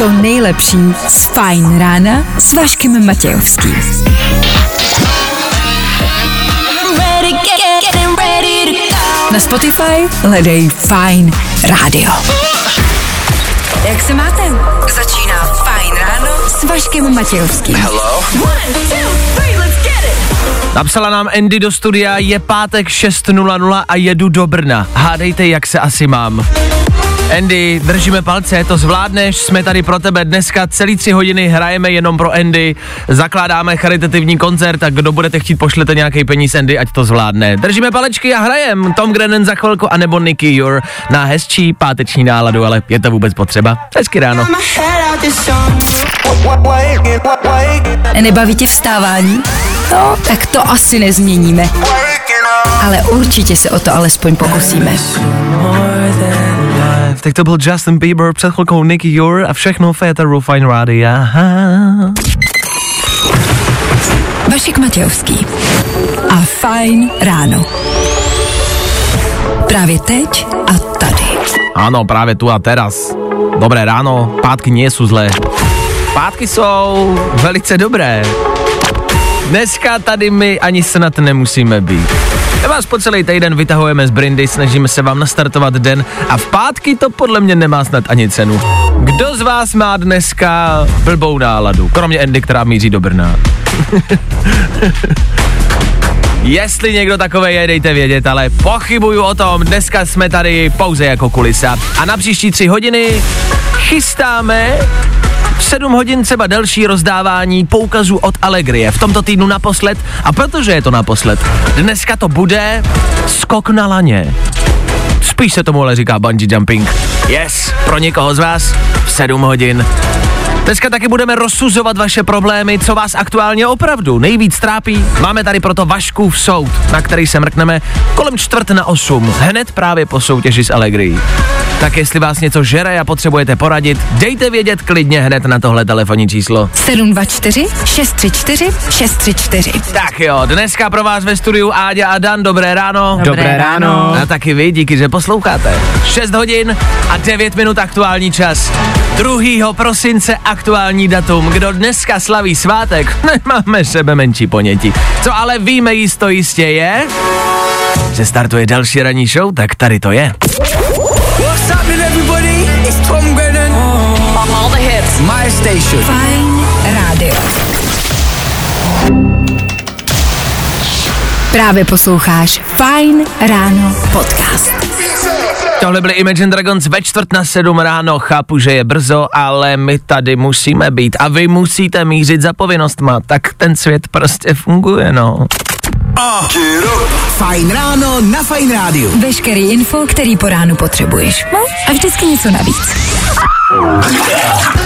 to nejlepší z Fajn rána s Vaškem Matějovským. Na Spotify hledej Fajn rádio. Jak se máte? Začíná Fajn ráno s Vaškem Matějovským. One, two, Napsala nám Andy do studia, je pátek 6.00 a jedu do Brna. Hádejte, jak se asi mám. Andy, držíme palce, to zvládneš, jsme tady pro tebe dneska celý tři hodiny, hrajeme jenom pro Andy, zakládáme charitativní koncert a kdo budete chtít, pošlete nějaký peníz Andy, ať to zvládne. Držíme palečky a hrajem Tom Grennan za chvilku, anebo Nicky Jur na hezčí páteční náladu, ale je to vůbec potřeba. Hezky ráno. Nebaví tě vstávání? No, tak to asi nezměníme. Ale určitě se o to alespoň pokusíme. Tak to byl Justin Bieber, před chvilkou Nicky Jur a všechno Féteru Fine Radio. Vašek Matějovský a Fajn ráno. Právě teď a tady. Ano, právě tu a teraz. Dobré ráno, pátky nie sú zlé. Pátky jsou velice dobré. Dneska tady my ani snad nemusíme být. Vás po celý týden vytahujeme z brindy, snažíme se vám nastartovat den a v pátky to podle mě nemá snad ani cenu. Kdo z vás má dneska blbou náladu? Kromě Andy, která míří do Brna. Jestli někdo takové je, dejte vědět, ale pochybuju o tom, dneska jsme tady pouze jako kulisa. A na příští tři hodiny chystáme v 7 hodin třeba delší rozdávání poukazů od Allegrie. V tomto týdnu naposled. A protože je to naposled, dneska to bude skok na laně. Spíš se tomu ale říká bungee jumping. Yes, pro někoho z vás v 7 hodin. Dneska taky budeme rozsuzovat vaše problémy, co vás aktuálně opravdu nejvíc trápí. Máme tady proto Vaškův soud, na který se mrkneme kolem čtvrt na osm, hned právě po soutěži s Allegri. Tak jestli vás něco žere a potřebujete poradit, dejte vědět klidně hned na tohle telefonní číslo. 724 634 634. Tak jo, dneska pro vás ve studiu Áďa a Dan, dobré ráno. Dobré ráno. A taky vy, díky, že posloucháte. 6 hodin a 9 minut aktuální čas. 2. prosince aktuální datum. Kdo dneska slaví svátek, nemáme sebe menší ponětí. Co ale víme jisto jistě je, že startuje další ranní show, tak tady to je. My station. Fajn rádio. Právě posloucháš Fajn ráno podcast. Tohle byly Imagine Dragons ve čtvrt na sedm ráno, chápu, že je brzo, ale my tady musíme být a vy musíte mířit za povinnostma, tak ten svět prostě funguje, no. Fajn ráno na Fajn rádiu. Veškerý info, který po ránu potřebuješ. No a vždycky něco navíc.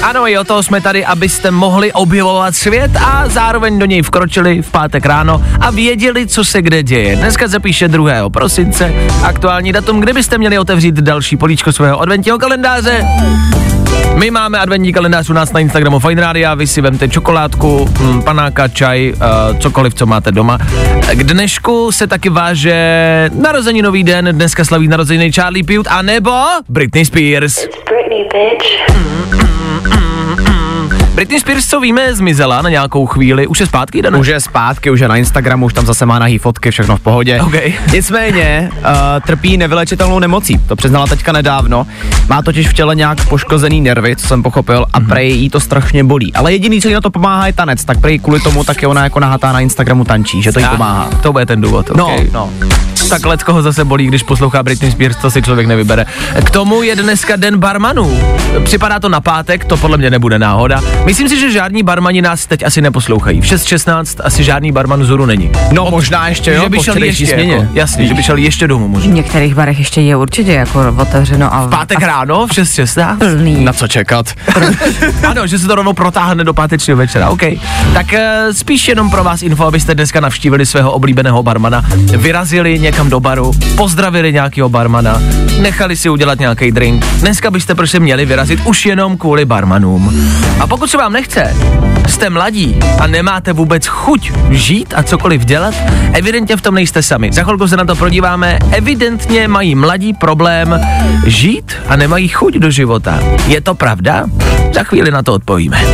Ano, i o toho jsme tady, abyste mohli objevovat svět a zároveň do něj vkročili v pátek ráno a věděli, co se kde děje. Dneska se píše 2. prosince, aktuální datum, kde byste měli otevřít další políčko svého adventního kalendáře. My máme adventní kalendář u nás na Instagramu Fine Radio, vy si vemte čokoládku, mm, panáka, čaj, uh, cokoliv, co máte doma. K dnešku se taky váže narozeninový den, dneska slaví narozeniny Charlie Puth, a nebo Britney Spears. Britney, bitch. Britney Spears, co víme, zmizela na nějakou chvíli, už je zpátky, Dana? Už je zpátky, už je na Instagramu, už tam zase má nahý fotky, všechno v pohodě. OK. Nicméně uh, trpí nevylečitelnou nemocí, to přiznala teďka nedávno. Má totiž v těle nějak poškozený nervy, co jsem pochopil, a prej jí to strašně bolí. Ale jediný, co jí na to pomáhá, je tanec, tak prej kvůli tomu taky ona jako nahatá na Instagramu tančí, že to jí pomáhá. To bude ten důvod, No, okay. no. Tak let koho zase bolí, když poslouchá Britney Spears, to si člověk nevybere. K tomu je dneska den barmanů. Připadá to na pátek, to podle mě nebude náhoda. Myslím si, že žádní barmani nás teď asi neposlouchají. V 6.16 asi žádný barman vzoru není. No, možná ještě, jo, že by šel ještě, směně. jako, jasně, že by šel ještě domů V možná. některých barech ještě je určitě jako otevřeno a Pátek ráno v 6.16? plný. Na co čekat? Ano, že se to rovnou protáhne do pátečního večera, OK. Tak uh, spíš jenom pro vás info, abyste dneska navštívili svého oblíbeného barmana, vyrazili někam někam do baru, pozdravili nějakého barmana, nechali si udělat nějaký drink. Dneska byste prostě měli vyrazit už jenom kvůli barmanům. A pokud se vám nechce, jste mladí a nemáte vůbec chuť žít a cokoliv dělat, evidentně v tom nejste sami. Za chvilku se na to podíváme. Evidentně mají mladí problém žít a nemají chuť do života. Je to pravda? Za chvíli na to odpovíme.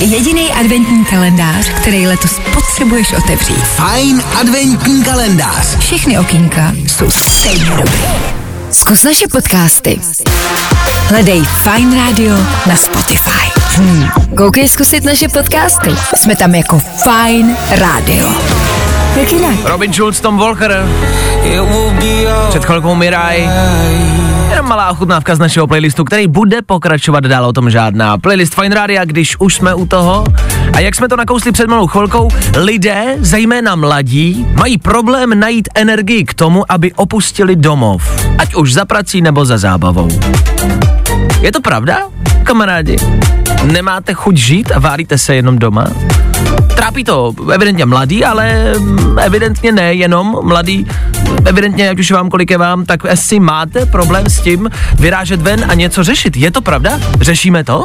Jediný adventní kalendář, který letos potřebuješ otevřít. Fajn adventní kalendář. Všechny okýnka jsou stejně dobrý. Zkus naše podcasty. Hledej Fine Radio na Spotify. Hmm. Koukej zkusit naše podcasty. Jsme tam jako Fine Radio. Jak jinak? Robin Schulz, Tom Walker, před chvilkou Miraj. Jenom malá ochutnávka z našeho playlistu, který bude pokračovat dál o tom žádná. Playlist Fine Radio, když už jsme u toho. A jak jsme to nakousli před malou chvilkou, lidé, zejména mladí, mají problém najít energii k tomu, aby opustili domov. Ať už za prací nebo za zábavou. Je to pravda, kamarádi? Nemáte chuť žít a váríte se jenom doma? Trápí to evidentně mladý, ale evidentně ne jenom mladý. Evidentně, ať už vám kolik je vám, tak asi máte problém s tím vyrážet ven a něco řešit. Je to pravda? Řešíme to?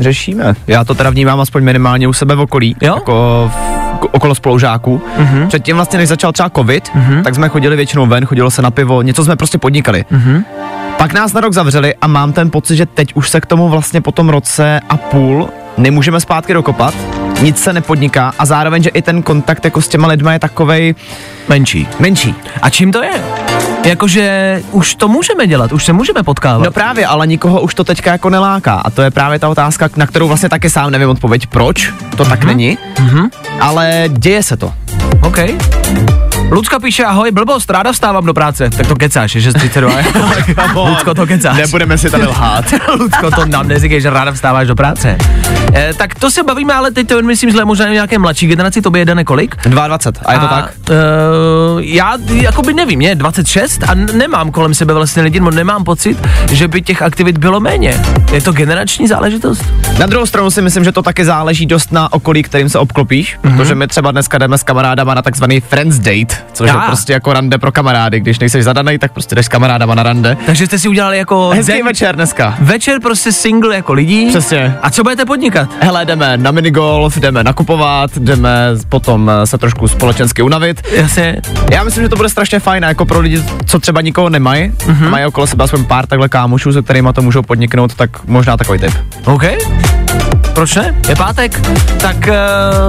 Řešíme. Já to teda vnímám aspoň minimálně u sebe v okolí. Jo? Jako v, okolo spolužáků. Mm-hmm. Předtím vlastně, než začal třeba covid, mm-hmm. tak jsme chodili většinou ven, chodilo se na pivo, něco jsme prostě podnikali. Mhm. Pak nás na rok zavřeli a mám ten pocit, že teď už se k tomu vlastně po tom roce a půl nemůžeme zpátky dokopat, nic se nepodniká a zároveň, že i ten kontakt jako s těma lidma je takovej Menší. menší. A čím to je? Jakože už to můžeme dělat, už se můžeme potkávat. No právě, ale nikoho už to teďka jako neláká a to je právě ta otázka, na kterou vlastně taky sám nevím odpověď, proč to tak není, Mhm. ale děje se to. OK. Lucka píše, ahoj, blbost, ráda vstávám do práce. Tak to kecáš, je 6.32. Lucko, to kecáš. Nebudeme si tady lhát. Lucko, to nám neříkej, že ráda vstáváš do práce. E, tak to se bavíme, ale teď to myslím zle možná nějaké mladší generaci, to by je Dane kolik? 22, a je to tak? Uh, já jakoby nevím, je 26 a nemám kolem sebe vlastně lidi, no nemám pocit, že by těch aktivit bylo méně. Je to generační záležitost? Na druhou stranu si myslím, že to taky záleží dost na okolí, kterým se obklopíš, mm-hmm. protože my třeba dneska jdeme s kamarádama na takzvaný friends date, což je prostě jako rande pro kamarády. Když nejseš zadaný, tak prostě jdeš s kamarádama na rande. Takže jste si udělali jako Hezký den- večer dneska. večer prostě single jako lidí. Přesně. A co budete podnikat? Hele, jdeme na minigolf, jdeme nakupovat, jdeme potom eh, se trošku společensky unavit. Jasně. Já myslím, že to bude strašně fajn jako pro lidi, co třeba nikoho nemají, mm-hmm. a mají okolo sebe aspoň pár takhle kámošů, se kterými to můžou podniknout, tak možná takový tip. OK. Proč ne? Je pátek. Tak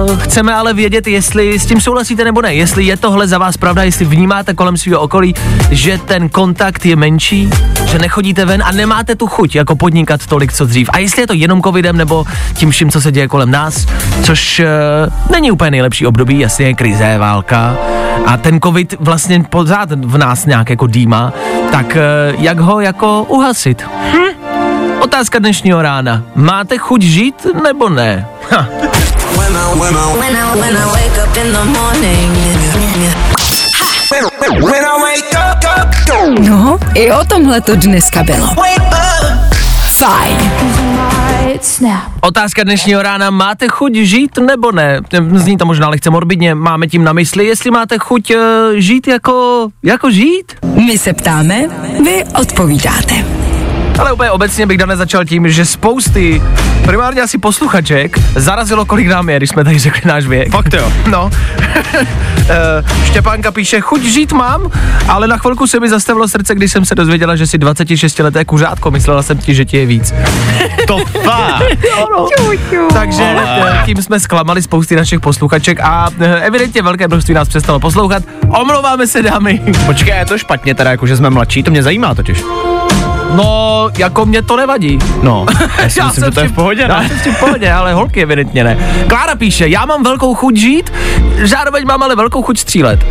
uh, chceme ale vědět, jestli s tím souhlasíte nebo ne. Jestli je tohle za vás pravda, jestli vnímáte kolem svého okolí, že ten kontakt je menší, že nechodíte ven a nemáte tu chuť jako podnikat tolik, co dřív. A jestli je to jenom covidem nebo tím vším, co se děje kolem nás, což uh, není úplně nejlepší období, jasně je krize, válka a ten covid vlastně pořád v nás nějak jako dýma, tak uh, jak ho jako uhasit? Otázka dnešního rána. Máte chuť žít nebo ne? Ha. No, i o tomhle to dneska bylo. Fajn. Otázka dnešního rána. Máte chuť žít nebo ne? Zní to možná lehce morbidně. Máme tím na mysli, jestli máte chuť uh, žít jako, jako žít? My se ptáme, vy odpovídáte. Ale úplně obecně bych dane začal tím, že spousty, primárně asi posluchaček, zarazilo, kolik nám je, když jsme tady řekli náš věk. Fakt jo. No. Eh, Štěpánka píše, chuť žít mám, ale na chvilku se mi zastavilo srdce, když jsem se dozvěděla, že si 26-leté kuřátko, myslela jsem ti, že ti je víc. To fakt. Takže eh, tím jsme zklamali spousty našich posluchaček a eh, evidentně velké množství nás přestalo poslouchat. Omlouváme se, dámy. Počkej, je to špatně teda, jako že jsme mladší, to mě zajímá totiž. No, jako mě to nevadí. No, já si Já myslím, jsem že to je v pohodě, Já ne? jsem s tím v pohodě, ale holky evidentně ne. Klára píše, já mám velkou chuť žít, zároveň mám ale velkou chuť střílet.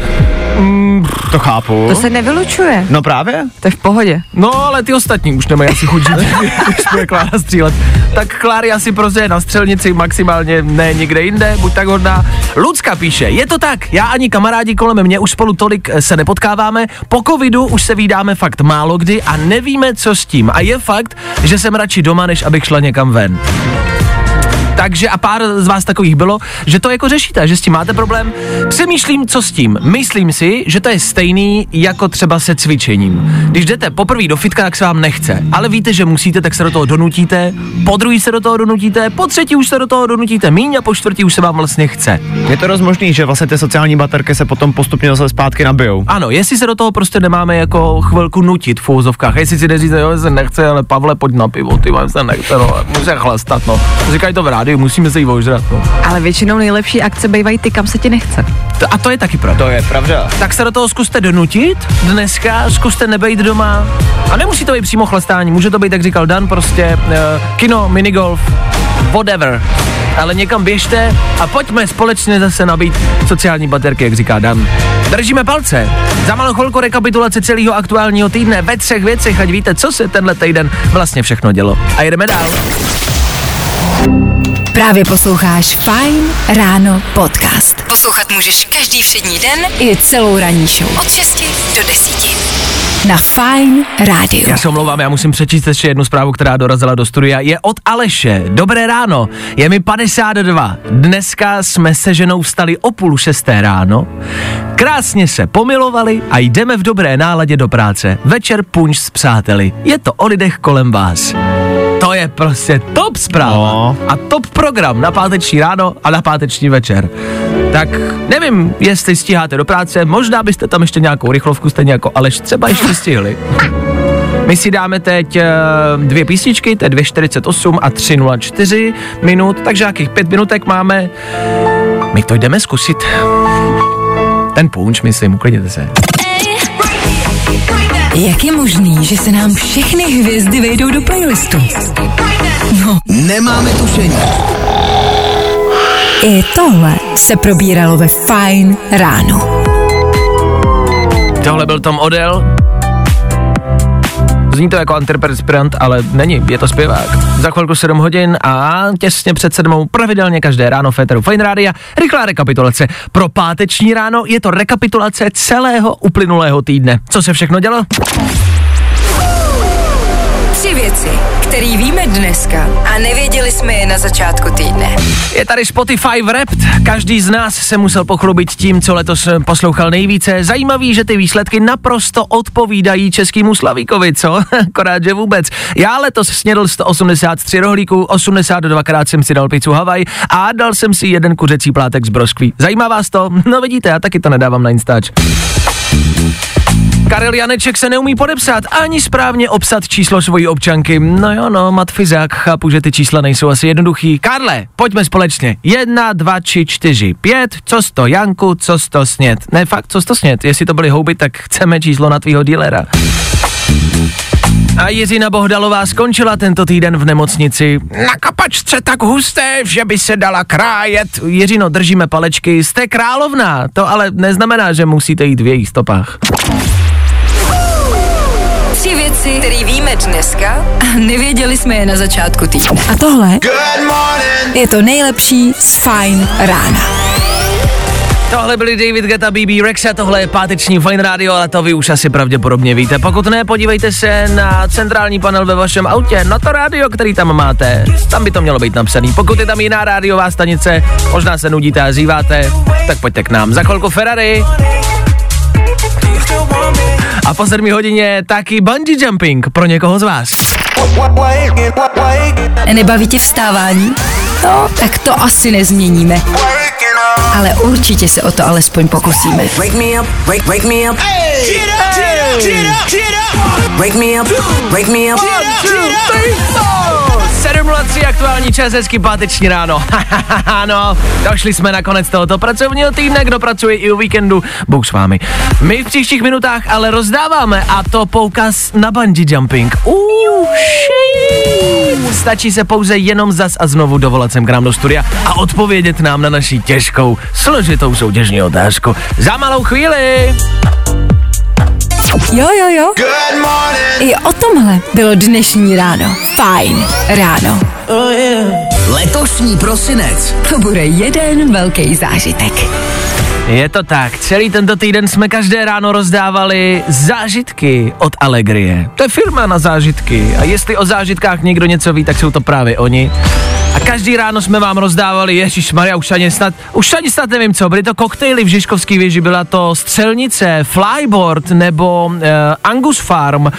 To chápu. To se nevylučuje. No právě. To je v pohodě. No, ale ty ostatní už nemají asi chuť žít, když bude Klára střílet. Tak Kláry asi prostě je na střelnici maximálně ne nikde jinde, buď tak hodná. Lucka píše, je to tak, já ani kamarádi kolem mě už spolu tolik eh, se nepotkáváme, po covidu už se vídáme fakt málo kdy a nevíme, co s tím. A je fakt, že jsem radši doma, než abych šla někam ven. Takže a pár z vás takových bylo, že to jako řešíte, že s tím máte problém. Přemýšlím, co s tím. Myslím si, že to je stejný jako třeba se cvičením. Když jdete poprvé do fitka, tak se vám nechce, ale víte, že musíte, tak se do toho donutíte, po druhý se do toho donutíte, po třetí už se do toho donutíte míň a po čtvrtý už se vám vlastně chce. Je to dost možný, že vlastně ty sociální baterky se potom postupně zase zpátky nabijou. Ano, jestli se do toho prostě nemáme jako chvilku nutit v úzovkách, jestli si neříct, jo, se nechce, ale Pavle, pojď na pivo, ty vám se nechce, no, musí chlastat, no. Říkají to v rádiu, musíme se jí ožrat, no. Ale většinou nejlepší akce bývají ty, kam se ti nechce. To- A to je taky pravda. To je pravda. Tak se do toho zkuste donutit dneska, zkuste nebejt doma. A nemusí to být přímo chlastání, může to být, jak říkal Dan, prostě uh, kino, minigolf, whatever. Ale někam běžte a pojďme společně zase nabít sociální baterky, jak říká Dan. Držíme palce. Za malou chvilku rekapitulace celého aktuálního týdne ve třech věcech, ať víte, co se tenhle týden vlastně všechno dělo. A jedeme dál. Právě posloucháš Fine Ráno podcast. Poslouchat můžeš každý všední den i celou ranní show. Od 6 do 10. Na Fine Rádiu. Já se omlouvám, já musím přečíst ještě jednu zprávu, která dorazila do studia. Je od Aleše. Dobré ráno, je mi 52. Dneska jsme se ženou vstali o půl šesté ráno. Krásně se pomilovali a jdeme v dobré náladě do práce. Večer punč s přáteli. Je to o lidech kolem vás. To je prostě top zpráva. No. A top program na páteční ráno a na páteční večer. Tak nevím, jestli stíháte do práce, možná byste tam ještě nějakou rychlovku, stejně jako Aleš třeba ještě stihli. My si dáme teď eh, dvě písničky, to je 2.48 a 3.04 minut, takže nějakých pět minutek máme. My to jdeme zkusit. Ten punč, myslím, uklidněte se. Jak je možný, že se nám všechny hvězdy vejdou do playlistu? No, Nemáme tušení. i tohle se probíralo ve Fine Ráno. Tohle byl Tom Odell. Zní to jako antiperspirant, ale není, je to zpěvák. Za chvilku 7 hodin a těsně před sedmou pravidelně každé ráno Féteru Fine Rádia. Rychlá rekapitulace. Pro páteční ráno je to rekapitulace celého uplynulého týdne. Co se všechno dělo? Tři věci, které víme dneska a nevěděli jsme je na začátku týdne. Je tady Spotify Wrapped. Každý z nás se musel pochlubit tím, co letos eh, poslouchal nejvíce. Zajímavý, že ty výsledky naprosto odpovídají českému Slavíkovi, co? Akorát, že vůbec. Já letos snědl 183 rohlíků, 82krát jsem si dal pizzu Havaj a dal jsem si jeden kuřecí plátek z broskví. Zajímá vás to? No vidíte, já taky to nedávám na Instač. Karel Janeček se neumí podepsat ani správně obsat číslo svojí občanky. No jo, no, matfizák, chápu, že ty čísla nejsou asi jednoduchý. Karle, pojďme společně. Jedna, dva, tři, čtyři, pět, co sto Janku, co sto snět. Ne, fakt, co sto snět. Jestli to byly houby, tak chceme číslo na tvýho dílera. A Jiřina Bohdalová skončila tento týden v nemocnici. Na kapačce tak husté, že by se dala krájet. Jiřino, držíme palečky, jste královna. To ale neznamená, že musíte jít v jejich stopách. Věci, které víme dneska a nevěděli jsme je na začátku týdne. A tohle je to nejlepší z Fine Rána. Tohle byli David Geta, BB Rexa, tohle je páteční Fine Radio, ale to vy už asi pravděpodobně víte. Pokud ne, podívejte se na centrální panel ve vašem autě, na to rádio, který tam máte. Tam by to mělo být napsaný. Pokud je tam jiná rádiová stanice, možná se nudíte a zýváte, tak pojďte k nám. Za chvilku Ferrari. A po 7 hodině taky bungee jumping pro někoho z vás. Nebaví tě vstávání? No, tak to asi nezměníme. Ale určitě se o to alespoň pokusíme. Wake me up, wake, wake me up. Get up, get up, get up, get up. Wake me up, wake me up. 7.03 aktuální čas, hezky páteční ráno. ano, došli jsme na konec tohoto pracovního týdne, kdo pracuje i o víkendu, Bůh s vámi. My v příštích minutách ale rozdáváme a to poukaz na bungee jumping. Shit. Stačí se pouze jenom zas a znovu dovolat sem k nám do studia a odpovědět nám na naši těžkou, složitou soutěžní otázku. Za malou chvíli. Jo, jo, jo. I o tomhle bylo dnešní ráno. Fajn ráno. Letošní prosinec. To bude jeden velký zážitek. Je to tak, celý tento týden jsme každé ráno rozdávali zážitky od Allegrie. To je firma na zážitky a jestli o zážitkách někdo něco ví, tak jsou to právě oni. A každý ráno jsme vám rozdávali, Ježíš Maria, už ani snad, už ani snad nevím co, byly to koktejly v Žižkovský věži, byla to střelnice, flyboard nebo uh, Angus Farm, uh,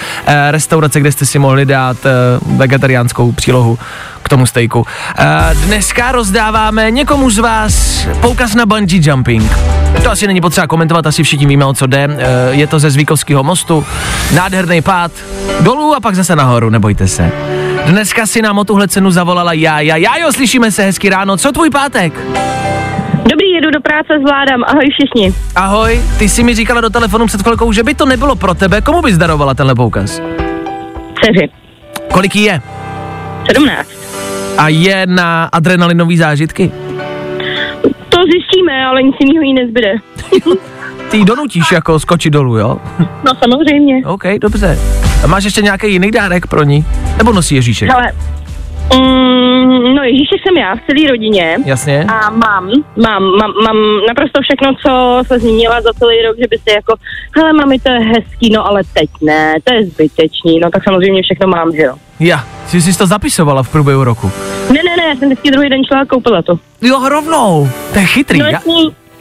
restaurace, kde jste si mohli dát uh, vegetariánskou přílohu k tomu stejku. Uh, dneska rozdáváme někomu z vás poukaz na bungee jumping. To asi není potřeba komentovat, asi všichni víme, o co jde. Uh, je to ze Zvíkovského mostu, nádherný pád, dolů a pak zase nahoru, nebojte se. Dneska si nám o tuhle cenu zavolala Jája. Jájo, slyšíme se hezky ráno. Co tvůj pátek? Dobrý, jedu do práce, zvládám. Ahoj všichni. Ahoj, ty jsi mi říkala do telefonu před chvilkou, že by to nebylo pro tebe. Komu bys darovala tenhle poukaz? Dceři. Kolik jí je? 17. A je na adrenalinové zážitky? To zjistíme, ale nic jiného jí nezbyde. Ty ji donutíš jako skočit dolů, jo? No samozřejmě. OK, dobře. A máš ještě nějaký jiný dárek pro ní? Nebo nosí Ježíšek? Ale, mm, no Ježíšek jsem já v celé rodině. Jasně. A mám, mám, mám, mám naprosto všechno, co se zmínila za celý rok, že by si jako, hele mami, to je hezký, no ale teď ne, to je zbytečný, no tak samozřejmě všechno mám, že jo. Já, jsi si to zapisovala v průběhu roku. Ne, ne, ne, já jsem vždycky druhý den šla a koupila to. Jo, rovnou. To je chytrý. No Já,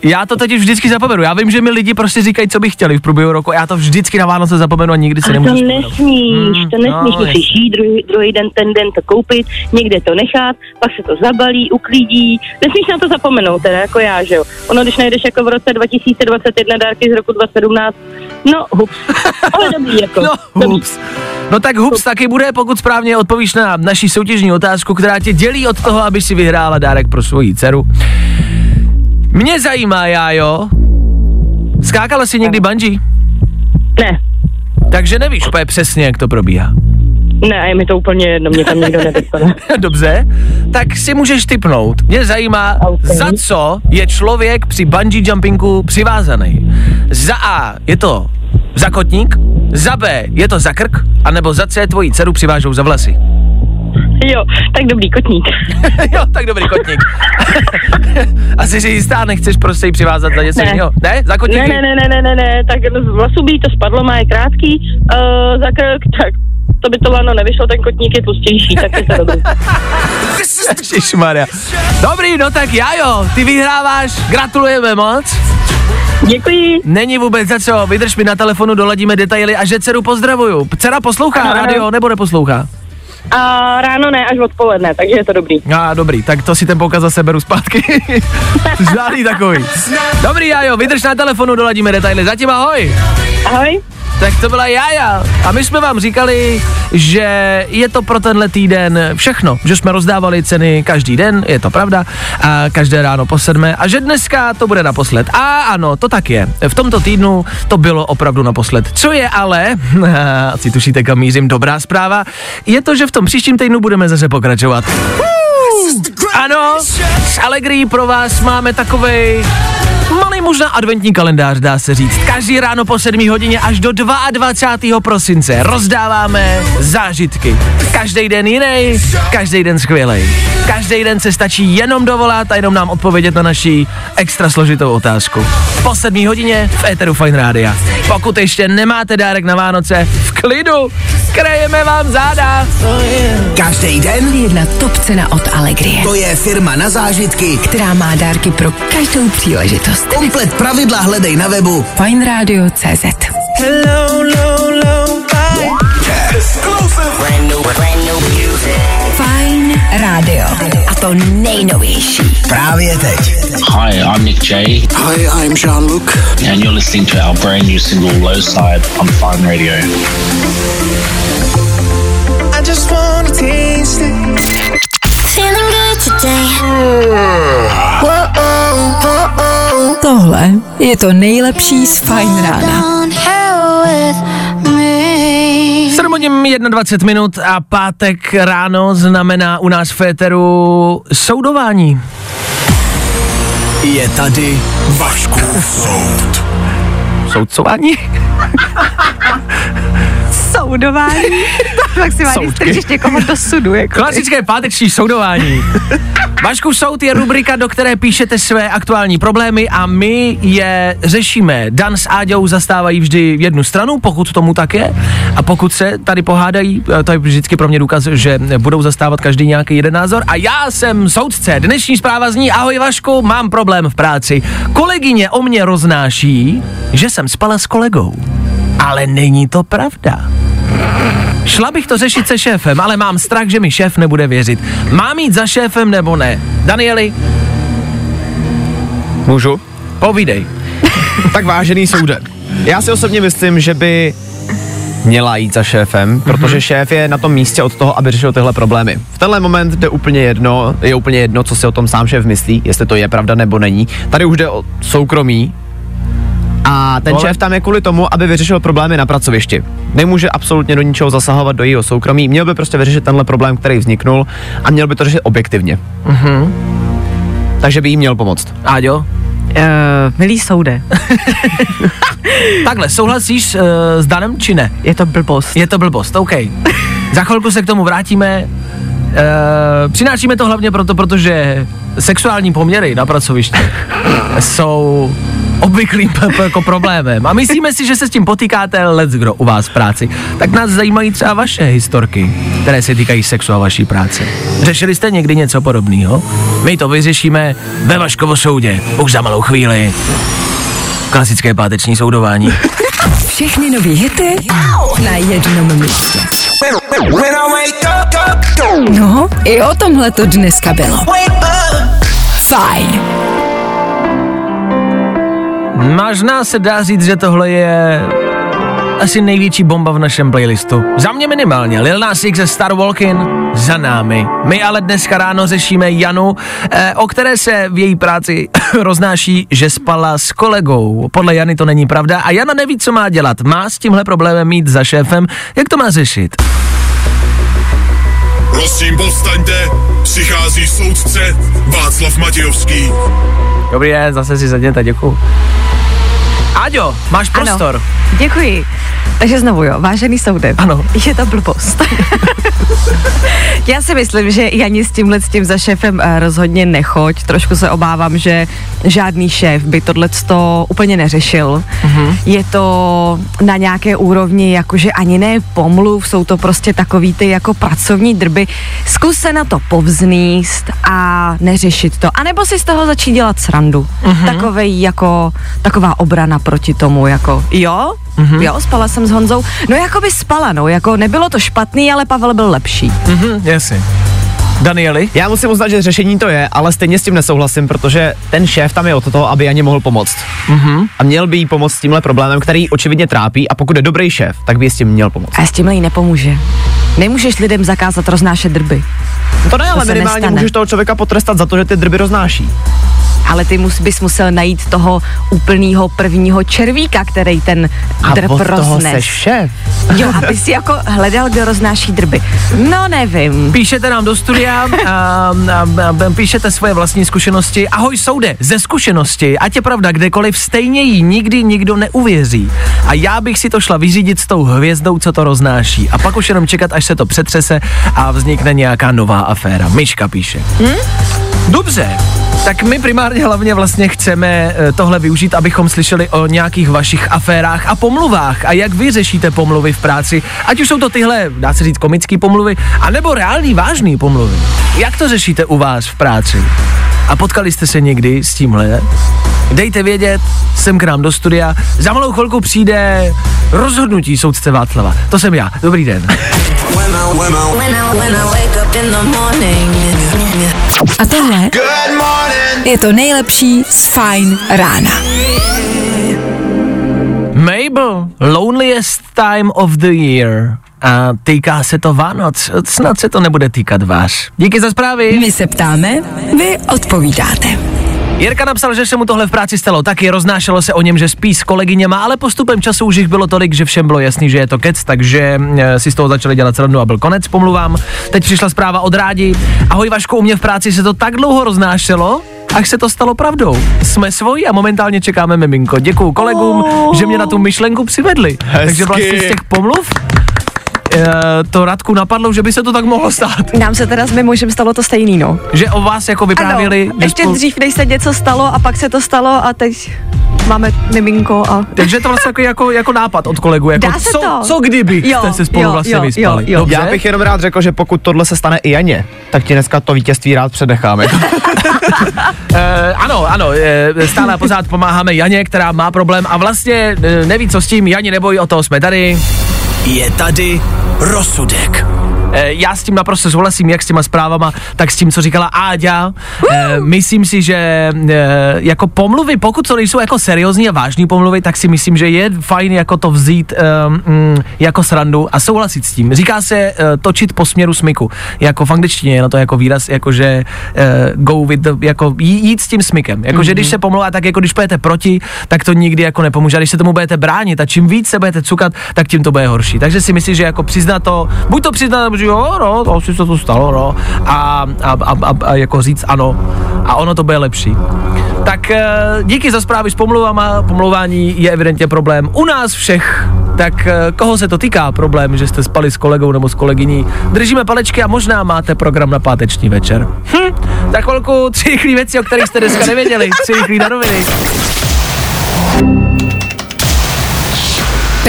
já to totiž vždycky zapomenu. Já vím, že mi lidi prostě říkají, co by chtěli v průběhu roku. Já to vždycky na Vánoce zapomenu a nikdy to nemůžu vzpomenout. nesmíš, Mm, to nesmíš, no, musíš jít druhý, druhý den, ten den to koupit, někde to nechat, pak se to zabalí, uklidí, nesmíš na to zapomenout, teda jako já, že jo. Ono, když najdeš jako v roce 2021 dárky z roku 2017, no hups, ale dobrý jako. No, dobrý. hups. No tak hups taky bude, pokud správně odpovíš na naši soutěžní otázku, která tě dělí od toho, aby si vyhrála dárek pro svoji dceru. Mě zajímá, Jájo, skákala jsi někdy bungee? Ne, Takže nevíš úplně přesně, jak to probíhá. ne, a je mi to úplně jedno, mě tam nikdo nedostane. Dobře, tak si můžeš typnout. Mě zajímá, Ok. za co je člověk při bungee jumpingu přivázaný. Za A je to za kotník, za B je to za krk, anebo za C tvoji dceru přivážou za vlasy. Jo, tak dobrý, kotník. jo, tak dobrý kotník. Asi si jistá, nechceš prostě ji přivázat za něco Ne. jiného. Ne? Za kotník? Ne, ne, ne, ne, ne, ne, ne, tak z vlasů by to spadlo, má je krátký, uh, za krk, tak to by to lano nevyšlo, ten kotník je tlustější, tak je to dobrý. Ježišmarja. Dobrý, no tak já jo, ty vyhráváš, gratulujeme moc. Děkuji. Není vůbec za co, vydrž mi na telefonu, doladíme detaily a že dceru pozdravuju. Dcera poslouchá ano. rádio nebo neposlouchá? A ráno ne, až odpoledne, takže je to dobrý. A dobrý, tak to si ten poukaz zase beru zpátky. Žádný takový. Dobrý, Jajo, vydrž na telefonu, doladíme detaily. Zatím ahoj. Ahoj. Tak to byla Jaja. A my jsme vám říkali, že je to pro tenhle týden všechno. Že jsme rozdávali ceny každý den, je to pravda. A každé ráno po sedmé. A že dneska to bude naposled. A ano, to tak je. V tomto týdnu to bylo opravdu naposled. Co je ale, asi tušíte, kam mířím, dobrá zpráva, je to, že v tom příštím týdnu budeme zase pokračovat. Ano, s Allegri pro vás máme takovej malý možná adventní kalendář, dá se říct. Každý ráno po 7 hodině až do 22. prosince rozdáváme zážitky. Každý den jiný, každý den skvělej. Každý den se stačí jenom dovolat a jenom nám odpovědět na naši extra složitou otázku. Po 7 hodině v Eteru Fine Rádia. Pokud ještě nemáte dárek na Vánoce, v klidu, krejeme vám záda. Každý den Jedna top cena od Allegrie, to je firma na zážitky. která má dárky pro každou příležitost. Komplet pravidla hledej na webu. Fine Radio CZ. Fine Radio. A to nejnovější. Právě teď. Hi, I'm Nick J, Hi, I'm Jean-Luc. and you're listening to our brand new single Low Side on Fine Radio. Feeling good today. Tohle je to nejlepší z Fine Rána. Down here with me. 7 hodin 21 minut a pátek ráno znamená u nás v Féteru soudování. Je tady Vaškův soud. Soudcování? Soudování. Maximálně Soudky. strčíš někoho do sudu. Jako. Klasické páteční soudování. Vašku Soud je rubrika, do které píšete své aktuální problémy a my je řešíme. Dan s Áďou zastávají vždy jednu stranu, pokud tomu tak je. A pokud se tady pohádají, eh, to je vždycky pro mě důkaz, že budou zastávat každý nějaký jeden názor. A já jsem soudce. Dnešní zpráva zní, ahoj Vašku, mám problém v práci. Kolegyně o mě roznáší, že jsem spala s kolegou. Ale není to pravda. Šla bych to řešit se šéfem, ale mám strach, že mi šéf nebude věřit. Mám jít za šéfem nebo ne? Danieli, Můžu? povídej. Tak vážený soude. Já si osobně myslím, že by měla jít za šéfem, protože šéf je na tom místě od toho, aby řešil tyhle problémy. V tenhle moment jde úplně jedno, je úplně jedno, co si o tom sám šéf myslí, jestli to je pravda nebo není. Tady už jde o soukromí a ten No, šéf tam je kvůli tomu, aby vyřešil problémy na pracovišti. Nemůže absolutně do ničeho zasahovat do jejího soukromí, měl by prostě vyřešit tenhle problém, který vzniknul a měl by to řešit objektivně. Takže by jí měl pomoct. Áďo, Uh, milý soude, takhle, souhlasíš uh, s Danem či ne? je to blbost. Je to blbost, OK. Za chvilku se k tomu vrátíme. Uh, přinášíme to hlavně proto, protože sexuální poměry na pracovišti jsou obvyklým jako problémem. A myslíme si, že se s tím potýkáte let's kdo u vás v práci. Tak nás zajímají třeba vaše historky, které se týkají sexu a vaší práce. Řešili jste někdy něco podobného? My to vyřešíme ve Vaškovo soudě. Už za malou chvíli. Klasické páteční soudování. Všechny nový hity na jednom místě. No, i o tomhle to dneska bylo. Fajn. Možná se dá říct, že tohle je asi největší bomba v našem playlistu. Za mě minimálně. Lil Nas X ze Star Walking za námi. My ale dneska ráno řešíme Janu, eh, o které se v její práci roznáší, že spala s kolegou. Podle Jany to není pravda a Jana neví, co má dělat. Má s tímhle problémem mít za šéfem. Jak to má řešit? Prosím, povstaňte, přichází soudce Václav Matějovský. Dobrý den, zase si sedněte, děkuju. Áďo, máš prostor. Ano, děkuji. Takže znovu jo, vážený soude. Ano. Je to blbost. Já si myslím, že Jani s tímhle s tím za šéfem eh, rozhodně nechoď. Trošku se obávám, že žádný šéf by tohle úplně neřešil. Mhm. Je to na nějaké úrovni, jakože ani ne pomluv, jsou to prostě takový ty jako pracovní drby. Zkus se na to povzníst a neřešit to. A nebo si z toho začít dělat srandu. Mhm. Takovej jako, taková obrana proti tomu, jako jo, Mhm. Jo, spala jsem s Honzou. No jako by spala, no, jako nebylo to špatný, ale Pavel byl lepší. Mhm, jasně. Danieli? Já musím uznat, že řešení to je, ale stejně s tím nesouhlasím, protože ten šéf tam je od toho, aby Janě mohl pomoct. Mm-hmm. A měl by jí pomoct s tímhle problémem, který očividně trápí a pokud je dobrý šéf, tak by jí s tím měl pomoct. A s tímhle jí nepomůže. Nemůžeš lidem zakázat roznášet drby. To ne, ale se minimálně nestane. můžeš toho člověka potrestat za to, že ty drby roznáší. Ale ty mus, bys musel najít toho úplného prvního červíka, který ten A drb od toho roznes. seš šéf. Jo, aby si jako hledal, kdo roznáší drby. No nevím. Píšete nám do studia, a, a, a, píšete svoje vlastní zkušenosti. Ahoj soude, ze zkušenosti, ať je pravda kdekoliv, stejně jí nikdy nikdo neuvěří. A já bych si to šla vyřídit s tou hvězdou, co to roznáší. A pak už jenom čekat, až se to přetřese a vznikne nějaká nová aféra. Myška píše. Hm? Dobře, tak my primárně hlavně vlastně chceme eh, tohle využít, abychom slyšeli o nějakých vašich aférách a pomluvách a jak vy řešíte pomluvy v práci, ať už jsou to tyhle, dá se říct, komické pomluvy, anebo reální vážné pomluvy. Jak to řešíte u vás v práci? A potkali jste se někdy s tímhle? Dejte vědět, sem k nám do studia. Za malou chvilku přijde rozhodnutí soudce Václava. To jsem já. Dobrý den. A tohle je to nejlepší z Fine rána. Mabel, loneliest time of the year. A týká se to Vánoc. Snad se to nebude týkat vás. Díky za zprávy. My se ptáme, vy odpovídáte. Jirka napsal, že se mu tohle v práci stalo taky, roznášelo se o něm, že spí s kolegyněma, ale postupem času už jich bylo tolik, že všem bylo jasný, že je to kec, takže e, si z toho začali dělat srandu a byl konec, pomluvám. Teď přišla zpráva od rádi. Ahoj Vašku, u mě v práci se to tak dlouho roznášelo, až se to stalo pravdou. Jsme svoji a momentálně čekáme miminko. Děkuju kolegům, že mě na tu myšlenku přivedli. Takže vlastně z těch pomluv e, to Radku napadlo, že by se to tak mohlo stát. Nám se teda s mým mužem stalo to stejný, no. Že o vás jako vyprávěli. ano, ještě spolu- dřív, než se něco stalo a pak se to stalo a teď máme miminko a... Takže to vlastně jako, jako, jako nápad od kolegu, jako Dá se co, to. co kdyby Jo, jste se spolu jo, vlastně jo, vyspali. jo, jo. Dobře? Já bych jenom rád řekl, že pokud tohle se stane i Janě, tak ti dneska to vítězství rád předecháme. Eh, ano, ano, eh, stále pořád pomáháme Janě, která má problém a vlastně eh, neví, co s tím. Jani, neboj, o toho jsme tady. Je tady rozsudek. Eh, Já s tím naprosto souhlasím, jak s těma zprávama, tak s tím, co říkala Áďa. Eh, Myslím si, že eh, jako pomluvy, pokud to nejsou jako seriózní a vážní pomluvy, tak si myslím, že je fajn jako to vzít mm, jako srandu a souhlasit s tím. Říká se točit po směru smyku. Jako v angličtině je na to jako výraz, jako že go with the, jako jí- jít s tím smykem. Jako, že když se pomlouvá, tak jako když pojete proti, tak to nikdy jako nepomůže. A když se tomu budete bránit a čím víc se budete cukat, tak tím to bude horší. Takže si myslím, že jako přiznat to, buď to přiznat, že jo, no, to asi se to stalo, no, a, a, a, a, a jako říct ano, a ono to bude lepší. Tak eh, díky za zprávy s pomluvama, pomlouvání je evidentně problém u nás všech. Tak eh, koho se to týká problém, že jste spali s kolegou nebo s kolegyní? Držíme palečky a možná máte program na páteční večer. Hm, za chvilku tři rychlé věci, o kterých jste dneska nevěděli. Tři rychlé na.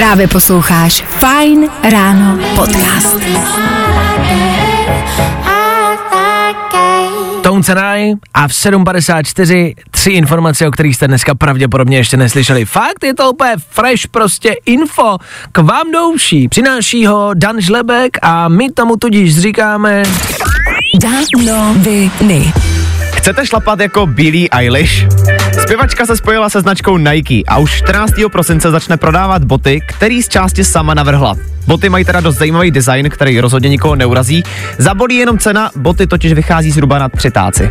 Právě posloucháš Fine Ráno podcast. Tones and I a v 7.54 tři informace, o kterých jste dneska pravděpodobně ještě neslyšeli. Fakt je to úplně fresh prostě info k vám do uší. Přináší ho Dan Žlebek a my tomu tudíž říkáme Danoviny. Chcete šlapat jako Billie Eilish? Zpěvačka se spojila se značkou Nike a už 14. prosince začne prodávat boty, který z části sama navrhla. Boty mají teda dost zajímavý design, který rozhodně nikoho neurazí. Zabolí jenom cena, boty totiž vychází zhruba na tři táci.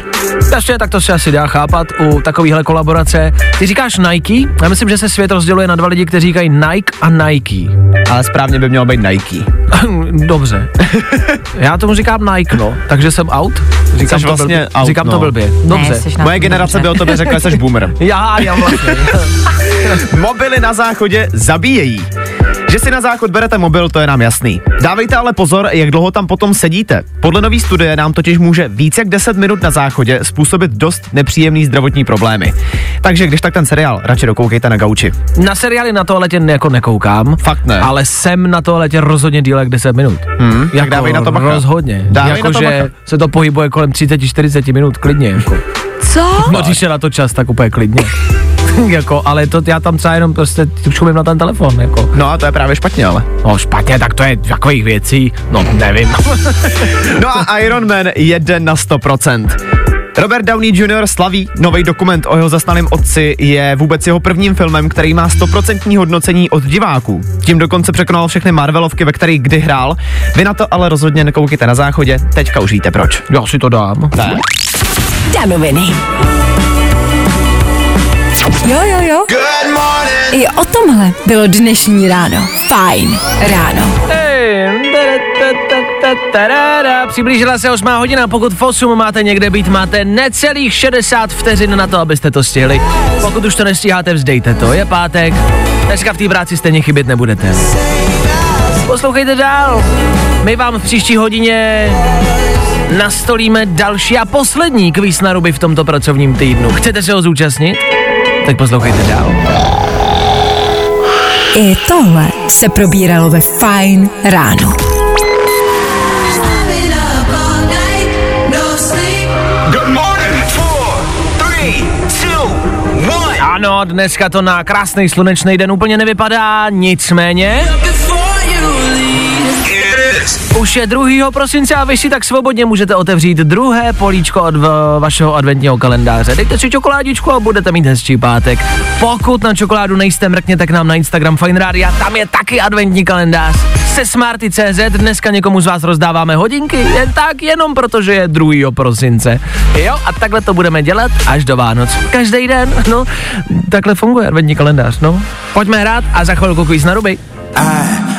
Jasně, tak to se asi dá chápat u takovéhle kolaborace. Ty říkáš Nike? Já myslím, že se svět rozděluje na dva lidi, kteří říkají Nike a Nike. Ale správně by mělo být Nike. Dobře. Já tomu říkám Nike, no. Takže jsem out. Říkám Jsi to vlastně blbě. out, Říkám to no. blbě. Dobře. na Moje generace dobře. by o tobě řekla, že jsi boomer. Já, já vlastně. Mobily na záchodě zabíjejí. Že si na záchod berete mobil, to je nám jasný. Dávejte ale pozor, jak dlouho tam potom sedíte. Podle nový studie nám totiž může víc jak 10 minut na záchodě způsobit dost nepříjemný zdravotní problémy. Takže když tak ten seriál, radši dokoukejte na gauči. Na seriály na toaletě jako nekoukám. Fakt ne. Ale jsem na toaletě rozhodně díl jak 10 minut. Hmm, tak dávej na to bacha. Rozhodně. Dávej jako, na to že bacha. se to pohybuje kolem 30-40 minut klidně. Jako. Co? No, když je na to čas, tak úplně klidně. jako, ale to já tam třeba jenom prostě čumím na ten telefon, jako. No a to je právě špatně, ale. No špatně, tak to je takových věcí, no nevím. No a Iron Man jede na 100%. Robert Downey Jr. slaví nový dokument o jeho zasnalém otci je vůbec jeho prvním filmem, který má 100% hodnocení od diváků. Tím dokonce překonal všechny Marvelovky, ve kterých kdy hrál. Vy na to ale rozhodně nekoukejte na záchodě, teďka už víte proč. Já si to dám. Ne. Danoviny. Jo, jo, jo. Good morning. I o tomhle bylo dnešní ráno. Fajn ráno. Hey. Přiblížila se 8 hodina, pokud v 8 máte někde být, máte necelých 60 vteřin na to, abyste to stihli. Pokud už to nestíháte, vzdejte to, je pátek, dneska v té práci stejně chybět nebudete. Poslouchejte dál, my vám v příští hodině nastolíme další a poslední kvíz na ruby v tomto pracovním týdnu. Chcete se ho zúčastnit? Tak poslouchejte dál. I tohle se probíralo ve Fajn ráno. Ano, dneska to na krásný slunečný den úplně nevypadá, nicméně Is. už je 2. prosince a vy si tak svobodně můžete otevřít druhé políčko od vašeho adventního kalendáře. Dejte si čokoládičku a budete mít hezčí pátek. Pokud na čokoládu nejste, mrkněte k nám na Instagram Fine Radio, tam je taky adventní kalendář. Se Smarty.cz dneska někomu z vás rozdáváme hodinky, jen tak, jenom protože je 2. prosince. Jo, a takhle to budeme dělat až do Vánoc. Každý den, no, takhle funguje adventní kalendář, no. Pojďme hrát a za chvilku kvíz na ruby. Numb.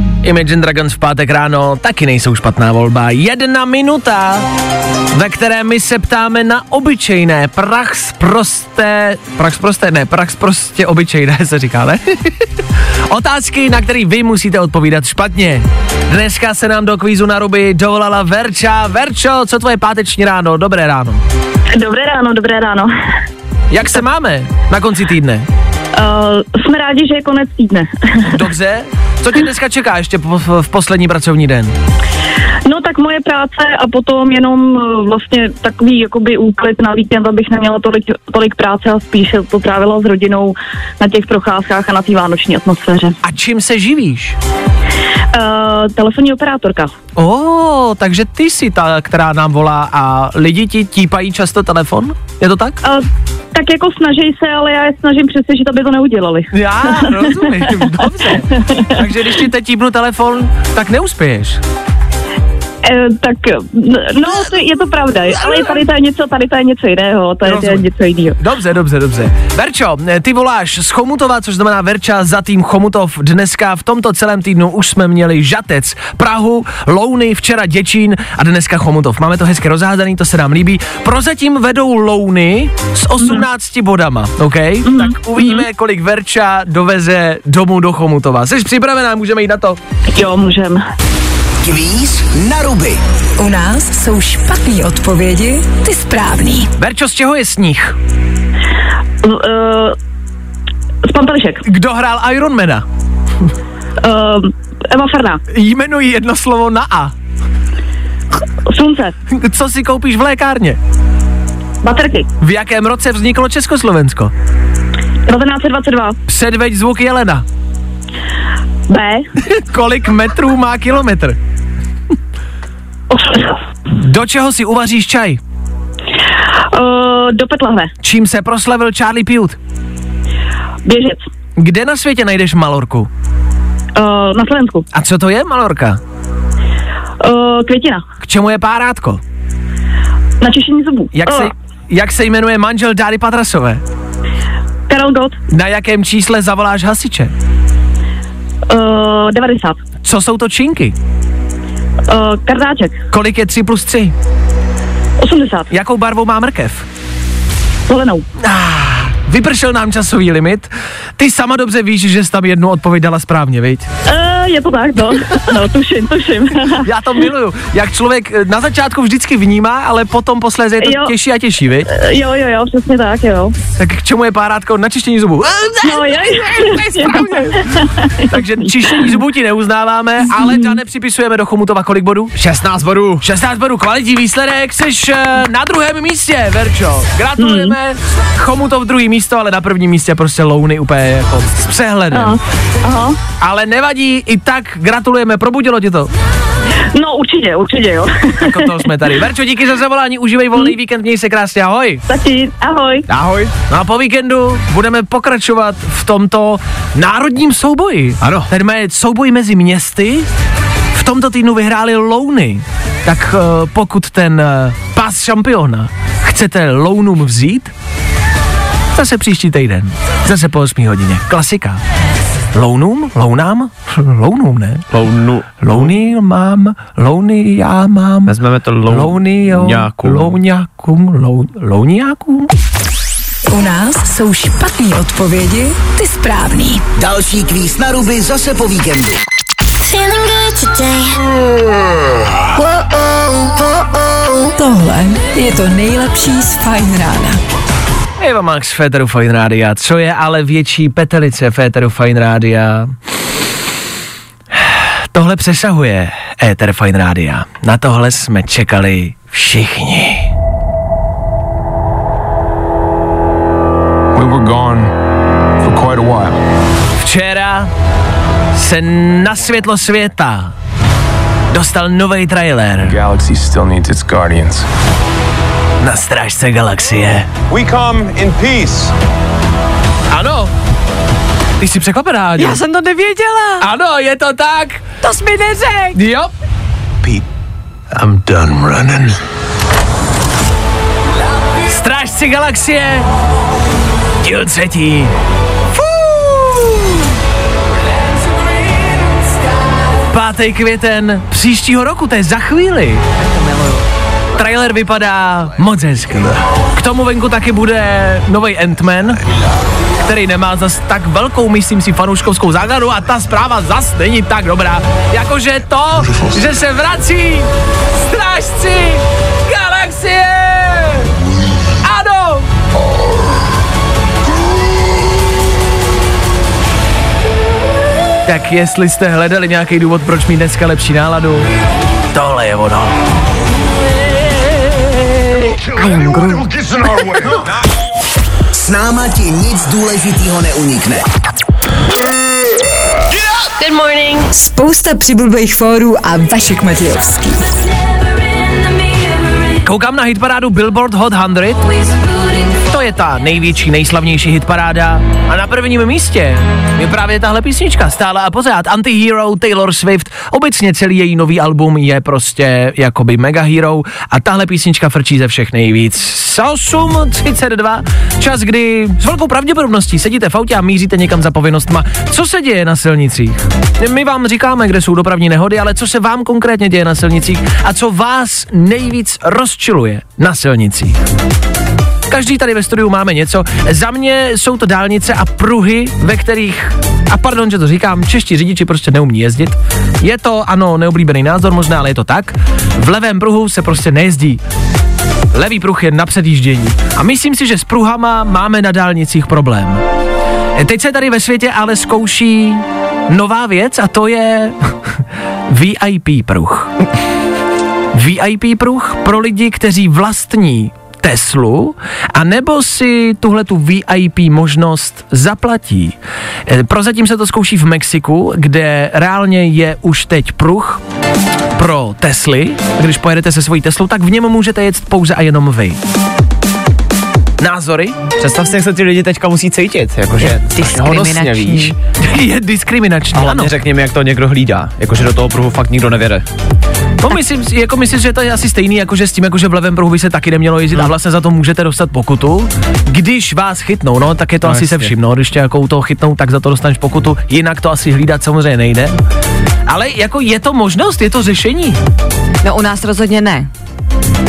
Imagine Dragons v pátek ráno taky nejsou špatná volba. Jedna minuta, ve které my se ptáme na obyčejné, prach prosté, prach prosté, ne, prach prostě obyčejné se říká, ne? Otázky, na které vy musíte odpovídat špatně. Dneska se nám do kvízu na ruby dovolala Verča. Verčo, co tvoje páteční ráno? Dobré ráno. Dobré ráno, dobré ráno. Jak se máme na konci týdne? Uh, jsme rádi, že je konec týdne. Dobře. Co tě dneska čeká ještě po, v poslední pracovní den? No tak moje práce a potom jenom uh, vlastně takový jakoby úklid na víkend, abych neměla tolik, tolik práce a spíš to trávila s rodinou na těch procházkách a na té vánoční atmosféře. A čím se živíš? Uh, telefonní operátorka. O, oh, takže ty jsi ta, která nám volá a lidi ti típají často telefon? Je to tak? Uh, tak jako snaží se, ale já je snažím přesvědčit, aby to neudělali. Já rozumím, dobře. Takže když ti teď típnu telefon, tak neuspěješ. Eh, tak, no, to, je to pravda, ale tady to je něco, tady to je něco jiného, to je, to je něco jiného. Dobře, dobře, dobře. Verčo, ty voláš z Chomutova, což znamená Verča za tým Chomutov. Dneska v tomto celém týdnu už jsme měli Žatec, Prahu, Louny, včera Děčín a dneska Chomutov. Máme to hezky rozhádaný, to se nám líbí. Prozatím vedou Louny s 18 mm. bodama, OK? Mm. Tak uvidíme, mm. kolik Verča doveze domů do Chomutova. Jsi připravená, můžeme jít na to? Jo, můžeme. Kvíz na ruby. U nás jsou špatné odpovědi, ty správný. Verčo, z čeho je sníh? Uh, z Pampelišek. Kdo hrál Ironmana? Uh, Eva Farná. Jmenuji jedno slovo na A. Slunce. Co si koupíš v lékárně? Baterky. V jakém roce vzniklo Československo? 1922. Předveď zvuk Jelena. B. Kolik metrů má kilometr? Do čeho si uvaříš čaj? Uh, do petlahve. Čím se proslavil Charlie Pute? Běžec. Kde na světě najdeš Malorku? Uh, na Slovensku. A co to je Malorka? Uh, květina. K čemu je párátko? Na čištění zubů. Jak, se, jak se jmenuje manžel Dáry Patrasové? Karel Gott. Na jakém čísle zavoláš hasiče? Uh, 90. Co jsou to činky? Uh, kardáček. Kolik je 3 plus 3? 80. Jakou barvu má mrkev? Zelenou. Ah, vypršel nám časový limit. Ty sama dobře víš, že jsi tam jednu odpověď dala správně, viď? Uh, je to tak, no. No, tuším, tuším. Já to miluju. Jak člověk eh, na začátku vždycky vnímá, ale potom posléze je to Jo. těžší a těžší, viď? Uh, jo, jo, jo, přesně tak, jo. Tak k čemu je párátko? Na čištění zubů. No, jo, jo. Takže čištění zubů ti neuznáváme, ale Dane připisujeme do Chomutova kolik bodů? 16 bodů. 16 bodů, kvalitní výsledek, jsi na druhém místě, Verčo. Gratulujeme. Chomutov druhý místo, ale na prvním místě prostě Louny úplně jako s přehledem. Aha. Aha. Ale nevadí, i tak gratulujeme, probudilo tě to. No, určitě, určitě, jo. Jako to jsme tady. Verčo, díky za zavolání, užívej volný víkend, měj se krásně, ahoj. Taky, ahoj. Ahoj. No a po víkendu budeme pokračovat v tomto národním souboji. Ano. Tady máme souboj mezi městy. V tomto týdnu vyhráli Louny. Tak uh, pokud ten uh, pás šampiona chcete Lounům vzít, zase příští týden. Zase po 8 hodině. Klasika. Lounům? Lounám? Lounům, ne? Lounu. Louny mám, louny já mám. Vezmeme to lou... Louny, jo. Ňákům. Louňákům. Lou, louňákům? U nás jsou špatné odpovědi, ty správný. Další kvíz na ruby zase po víkendu. Tohle je to nejlepší z Fajn rána. Eva Max Féteru Fine Rádia. Co je ale větší petelice Féteru Fine Rádia? Tohle přesahuje Éter Fine Rádia. Na tohle jsme čekali všichni. We were gone for quite a while. Včera se na světlo světa dostal nový trailer Galaxy still needs its guardians. Na Strážce galaxie. We come in peace. Ano, ty jsi překvapená. Já jsem to nevěděla. Ano, je to tak. To jsi mi neřekl. Jo, Pete, I'm done running. Strážci galaxie, díl třetí. 5. květen příštího roku, to je za chvíli. Trailer vypadá moc hezky. K tomu venku taky bude nový Ant-Man, který nemá zas tak velkou, myslím si, fanouškovskou základu a ta zpráva zas není tak dobrá. Jakože to, že se vrací strážci galaxie! Ano! Tak jestli jste hledali nějaký důvod, proč mít dneska lepší náladu, tohle je ono. S náma ti nic důležitýho neunikne. Good morning. Spousta přibulbých fórů a Vašek Matějovský. Koukám na hitparádu Billboard Hot 100. To je ta největší, nejslavnější hitparáda. A na prvním místě je právě tahle písnička. Stále a pořád. Antihero, Taylor Swift. Obecně celý její nový album je prostě jakoby mega hero. A tahle písnička frčí ze všech nejvíc. 8.32. Čas, kdy s velkou pravděpodobností sedíte v autě a míříte někam za povinnostma. Co se děje na silnicích? My vám říkáme, kde jsou dopravní nehody, ale co se vám konkrétně děje na silnicích a co vás nejvíc rozčiluje na silnicích? Každý tady ve studiu máme něco. Za mě jsou to dálnice a pruhy, ve kterých, a pardon, že to říkám, čeští řidiči prostě neumí jezdit. Je to, ano, neoblíbený názor možná, ale je to tak. V levém pruhu se prostě nejezdí. Levý pruh je na předjíždění. A myslím si, že s pruhama máme na dálnicích problém. Teď se tady ve světě ale zkouší nová věc a to je VIP pruh. VIP pruh pro lidi, kteří vlastní Teslu, a nebo si tuhle tu VIP možnost zaplatí. E, Prozatím se to zkouší v Mexiku, kde reálně je už teď pruh pro Tesly. Když pojedete se svojí Teslou, tak v něm můžete jet pouze a jenom vy. Názory? Představ si, jak se ty lidi teďka musí cítit, jakože honosně, víš. je diskriminační, A ano. řekněme, jak to někdo hlídá, jakože do toho pruhu fakt nikdo nevěde. No myslím, jako myslím, že to je asi stejný, jako že s tím, jako že v levém pruhu by se taky nemělo jezdit Hmm. a vlastně za to můžete dostat pokutu. Když vás chytnou, no, tak je to No, asi se jasně. vším, no, když tě jako u toho chytnou, tak za to dostaneš pokutu, jinak to asi hlídat samozřejmě nejde. Ale jako je to možnost, je to řešení. No u nás rozhodně ne.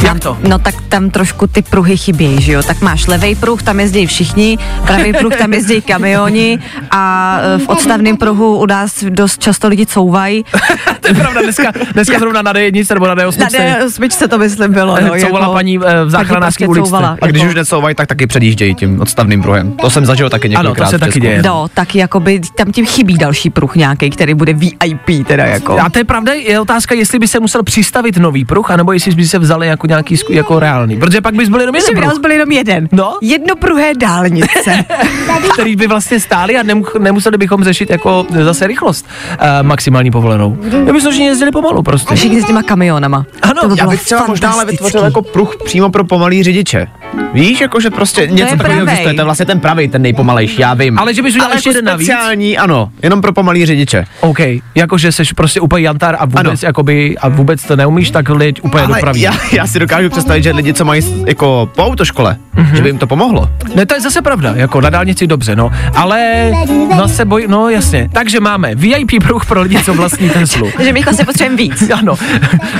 Jak to? No tak tam trošku ty pruhy chybějí, že jo? Tak máš levý pruh, tam jezdí všichni, pravý pruh, tam jezdí kamioni a e, v odstavném pruhu u nás dost často lidi couvají. To je pravda, dneska, dneska zrovna na D1 nebo na D8 Na D8 to myslím bylo, no. couvala paní eh, v záchranářské uličce. couvala, A když jako- už necouvají, tak taky předjíždějí tím odstavným pruhem. To jsem zažil taky Ano, několikrát. to se taky děje. No, tak jakoby tam tím chybí další pruh nějaký, který bude VIP teda jako. A to je pravda, je otázka, jestli by se musel přistavit nový pruh, anebo jestli by se vzali jako nějaký zku- jako reálný. Protože pak bys byl jenom jeden by nás pruh, byl jenom jeden. No. Jednopruhé dálnice. který by vlastně stáli a nemu- nemuseli bychom řešit jako zase rychlost uh, maximální povolenou. Já myslím, že jezdili pomalu prostě. Všichni s těma kamionama. Ano, to by Já bych třeba možná ale vytvořil jako pruh přímo pro pomalý řidiče. Víš, jakože prostě něco je takového existuje, to je vlastně ten pravý, ten nejpomalejší, já vím. Ale že bys udělal ale ještě jako jeden navíc? speciální, ano, jenom pro pomalý řidiče. OK, jakože jsi prostě úplně jantar a vůbec, Ano. jakoby, a vůbec to neumíš, tak lidi úplně Ale dopraví. já, já, si dokážu představit, že lidi, co mají jako po autoškole, Mhm. že by jim to pomohlo. Ne, to je zase pravda, jako na dálnici dobře, no. Ale no se boj, no jasně. Takže máme VIP pruh pro lidi, co vlastní Teslu. Takže my vlastně potřebujeme víc. Ano.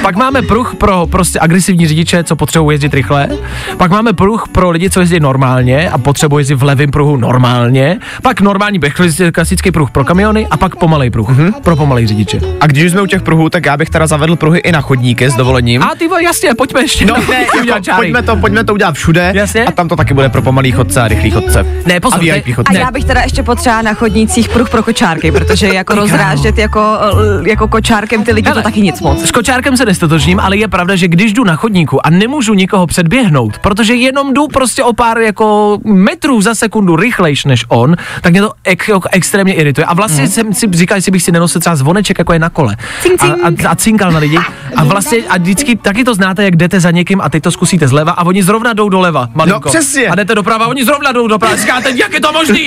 Pak máme pruh pro prostě agresivní řidiče, co potřebují jezdit rychle. Pak máme pruh pro lidi, co jezdí normálně a potřebují jezdit v levém pruhu normálně. Pak normální běh- klasický pruh pro kamiony a pak pomalej pruh Mhm. pro pomalej řidiče. A když už jsme u těch pruhů, tak já bych teda zavedl pruhy i na chodníky s dovolením. A ty jasně, pojďme ještě. No ne, jako, čáry. pojďme, to, pojďme to udělat všude Jasně. a tam to taky bude pro pomalý chodce a rychlý chodce. Ne, pozor, a to- chodce. A já bych teda ještě potřeba na chodnících pruh pro kočárky, protože jako rozrážet jako, l- jako kočárkem ty lidi Hele. to taky nic moc. S kočárkem se nestotožním, ale je pravda, že když jdu na chodníku a nemůžu nikoho předběhnout, protože jenom jdu prostě o pár jako metrů za sekundu rychlejš než on, tak mě to ek, jako extrémně irituje. A vlastně jsem si říkal, jestli bych si nenosil třeba zvoneček, jako je na kole. Cink, cink. A, a, a cinkal na lidi. A vlastně a vždycky taky to znáte, jak jdete za někým a teď to zkusíte zleva a oni zrovna jdou doleva. Malinko. No, přesně. A jdete doprava a oni zrovna jdou doprava. Říkáte, jak je to možný?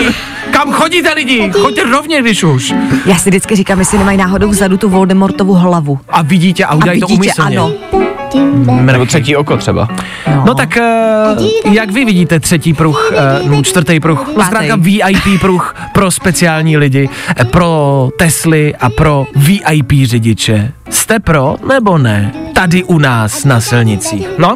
Kam chodíte lidi? Choďte rovně, když už. Já si vždycky říkám, jestli nemají náhodou vzadu tu Voldemortovu hlavu. A vidíte a udělají to vidíte, umyslně. ano. Nebo třetí oko třeba. No tak, uh, jak vy vidíte třetí pruh, uh, no, čtvrtý pruh, Pátý. zkrátka VIP pruh pro speciální lidi, eh, pro Tesly a pro VIP řidiče. Jste pro nebo ne? Tady u nás na silnicích. No,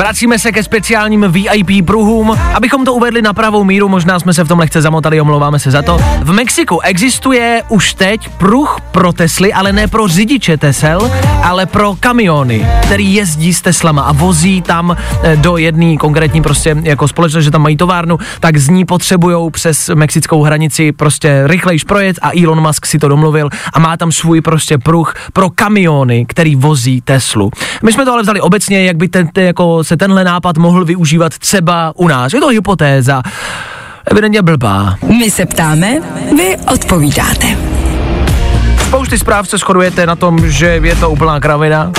Vracíme se ke speciálním VIP pruhům. Abychom to uvedli na pravou míru, možná jsme se v tom lehce zamotali, omlouváme se za to. V Mexiku existuje už teď pruh pro Tesly, ale ne pro řidiče Tesel, ale pro kamiony, který jezdí s Teslama a vozí tam eh, do jedné konkrétní prostě jako společnost, že tam mají továrnu, tak z ní potřebují přes mexickou hranici prostě rychlejš projet a Elon Musk si to domluvil a má tam svůj prostě pruh pro kamiony, který vozí Teslu. My jsme to ale vzali obecně, jak by ten, jako se tenhle nápad mohl využívat třeba u nás. Je to hypotéza, evidentně blbá. My se ptáme, vy odpovídáte. Spousty zpráv se shodujete na tom, že je to úplná kravina,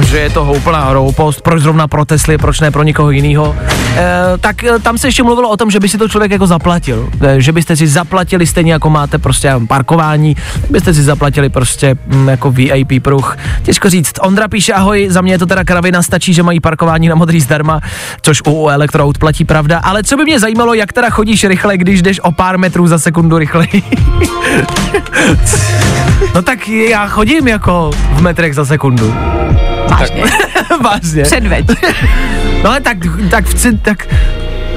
že je to úplná hroupost, proč zrovna pro Tesly, proč ne pro někoho jiného. E, tak e, tam se ještě mluvilo o tom, že by si to člověk jako zaplatil, e, že byste si zaplatili stejně jako máte prostě parkování, byste si zaplatili prostě mm, jako VIP pruh. Těžko říct. Ondra píše, ahoj, za mě je to teda kravina, stačí, že mají parkování na modrý zdarma, což u elektroaut platí pravda, ale co by mě zajímalo, jak teda chodíš rychle, když jdeš o pár metrů za sekundu rychleji. No tak já chodím jako v metrech za sekundu. Vážně. Vážně. Předveď. No ale tak, tak, v, tak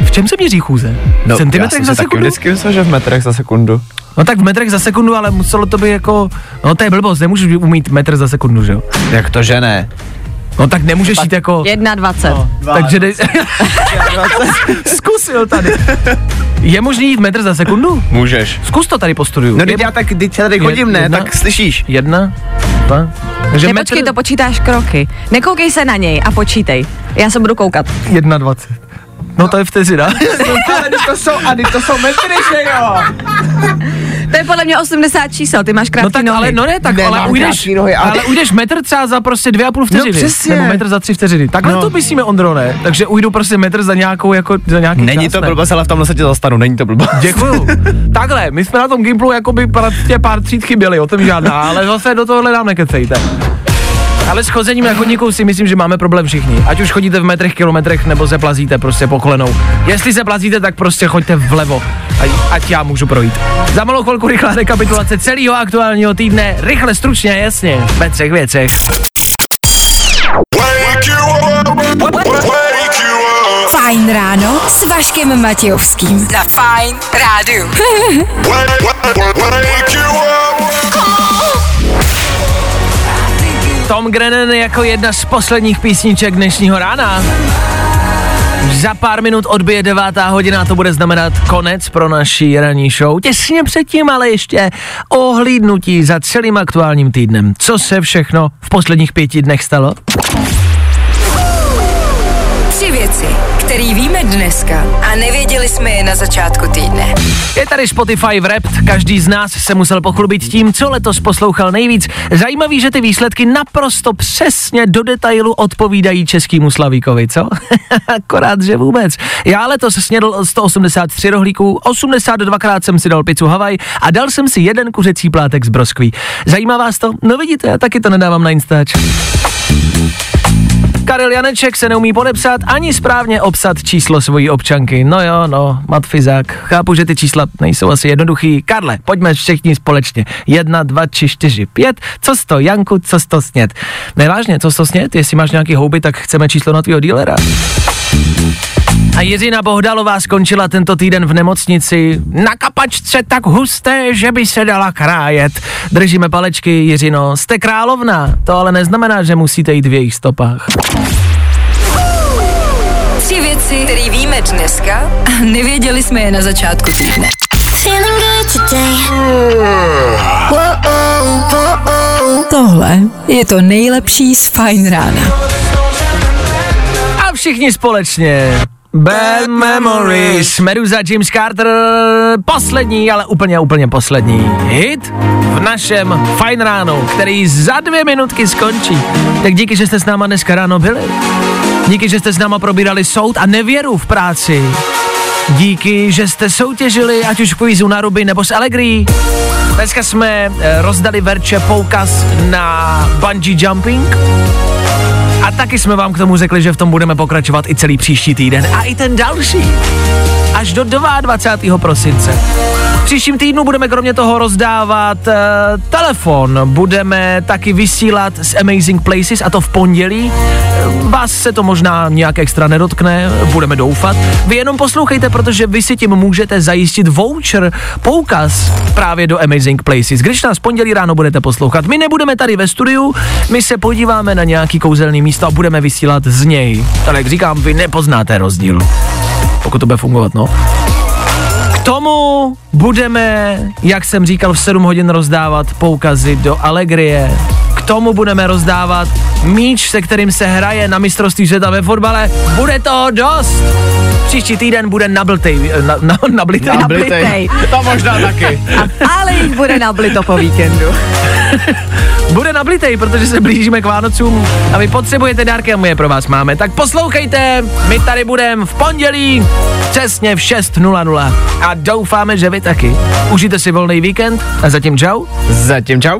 v čem se měří chůze? v já centimetrech jsem za sekundu? vždycky myslel, že v metrech za sekundu. No tak v metrech za sekundu, ale muselo to být jako, no to je blbost, nemůžeš umít metr za sekundu, že jo? Jak to, že ne? No tak nemůžeš jít jako, 1,20. no, takže dej, zkusil tady. Je možný jít metr za sekundu? Můžeš. Zkus to tady po studiu. No teď já tak, teď já tady chodím, ne, jedna- tak slyšíš. Jedna, dva, takže Ne, počkej, to počítáš kroky. Nekoukej se na něj a počítej. Já se budu koukat. jedna dvacet. No to je vteřina. Ale to jsou, a to jsou metry, že jo? To je podle mě 80 čísel, ty máš krátké No tak nohy. ale, no ne, tak Nemám ale ujdeš, krátký nohy, ale- ale ujdeš metr třeba za prostě dvě a půl vteřiny. přesně. Nebo metr za tři vteřiny. Takhle No. to myslíme, Ondro, ne? Takže ujdu prostě metr za nějakou, jako za nějaký Není čas, to ne? blbost, ale v tomhle se tě zastanu, není to blbost. Děkuju. Takhle, my jsme na tom Gimplu jako by prostě pár tříd chyběli, o tom žádná, ale zase do tohohle nám nekecejte. Ale s chozením na chodníku si myslím, že máme problém všichni. Ať už chodíte v metrech, kilometrech, nebo se plazíte prostě po kolenou. Jestli se plazíte, tak prostě choďte vlevo, ať, ať já můžu projít. Za malou chvilku rychlá rekapitulace celého aktuálního týdne, rychle, stručně, jasně, ve třech věcech. Fajn ráno s Vaškem Matějovským. Na Fajn Rádiu. Tom Grennan jako jedna z posledních písniček dnešního rána. Za pár minut odbije devátá hodina, to bude znamenat konec pro naší ranní show. Těsně předtím ale ještě ohlídnutí za celým aktuálním týdnem. Co se všechno v posledních pěti dnech stalo? Tři věci, které víme dneska a nevěděli jsme je na začátku týdne. Je tady Spotify Wrapped, každý z nás se musel pochlubit tím, co letos poslouchal nejvíc. Zajímavý, že ty výsledky naprosto přesně do detailu odpovídají českýmu Slavíkovi, co? Akorát, že vůbec. Já letos snědl 183 rohlíků, 82krát jsem si dal pizzu Havaj a dal jsem si jeden kuřecí plátek z broskví. Zajímá vás to? No vidíte, já taky to nedávám na Instač. Karel Janeček se neumí podepsat ani správně obsat číslo svojí občanky. No jo, no, matfizák. Chápu, že ty čísla nejsou asi jednoduchý. Karle, pojďme všichni společně. Jedna, dva, tři, čtyři, pět. Co sto Janku, co sto snět? Nevážně, co sto snět? Jestli máš nějaký houby, tak chceme číslo na tvýho dílera. A Jiřina Bohdalová skončila tento týden v nemocnici na kapačce tak husté, že by se dala krájet. Držíme palečky, Jiřino, jste královna, to ale neznamená, že musíte jít v jejich stopách. Tři věci, které víme dneska a nevěděli jsme je na začátku týdne. Tohle je to nejlepší z Fajn rána. Všichni společně Bad Memories, Meduza James Carter, poslední, ale úplně, úplně poslední hit v našem Fine ráno, který za dvě minutky skončí. Tak díky, že jste s náma dneska ráno byli. Díky, že jste s náma probírali soud a nevěru v práci. Díky, že jste soutěžili, ať už v kvízu na ruby nebo s Allegri. Dneska jsme eh, rozdali Verče poukaz na bungee jumping. A taky jsme vám k tomu řekli, že v tom budeme pokračovat i celý příští týden. A i ten další. Až do 22. prosince. Příštím týdnu budeme kromě toho rozdávat uh, telefon. Budeme taky vysílat z Amazing Places a to v pondělí. Eh, Vás se to možná nějak extra nedotkne, budeme doufat. Vy jenom poslouchejte, protože vy si tím můžete zajistit voucher, poukaz právě do Amazing Places. Když nás pondělí ráno budete poslouchat, my nebudeme tady ve studiu, my se podíváme na nějaký kouzelný místo a budeme vysílat z něj. Ale jak říkám, vy nepoznáte rozdíl. Pokud to bude fungovat, no. Tomu budeme, jak jsem říkal, v 7 hodin rozdávat poukazy do Allegrie. Tomu budeme rozdávat míč, se kterým se hraje na mistrovství světa ve fotbale. Bude toho dost. Příští týden bude nablitej, na, na, nablitej. Nablitej. To možná taky. Ale jich bude nablito po víkendu. Bude nablitej, protože se blížíme k Vánocům a vy potřebujete dárky a my je pro vás máme. Tak poslouchejte, my tady budeme v pondělí přesně v 6.00 a doufáme, že vy taky. Užijte si volný víkend a zatím čau. Zatím čau.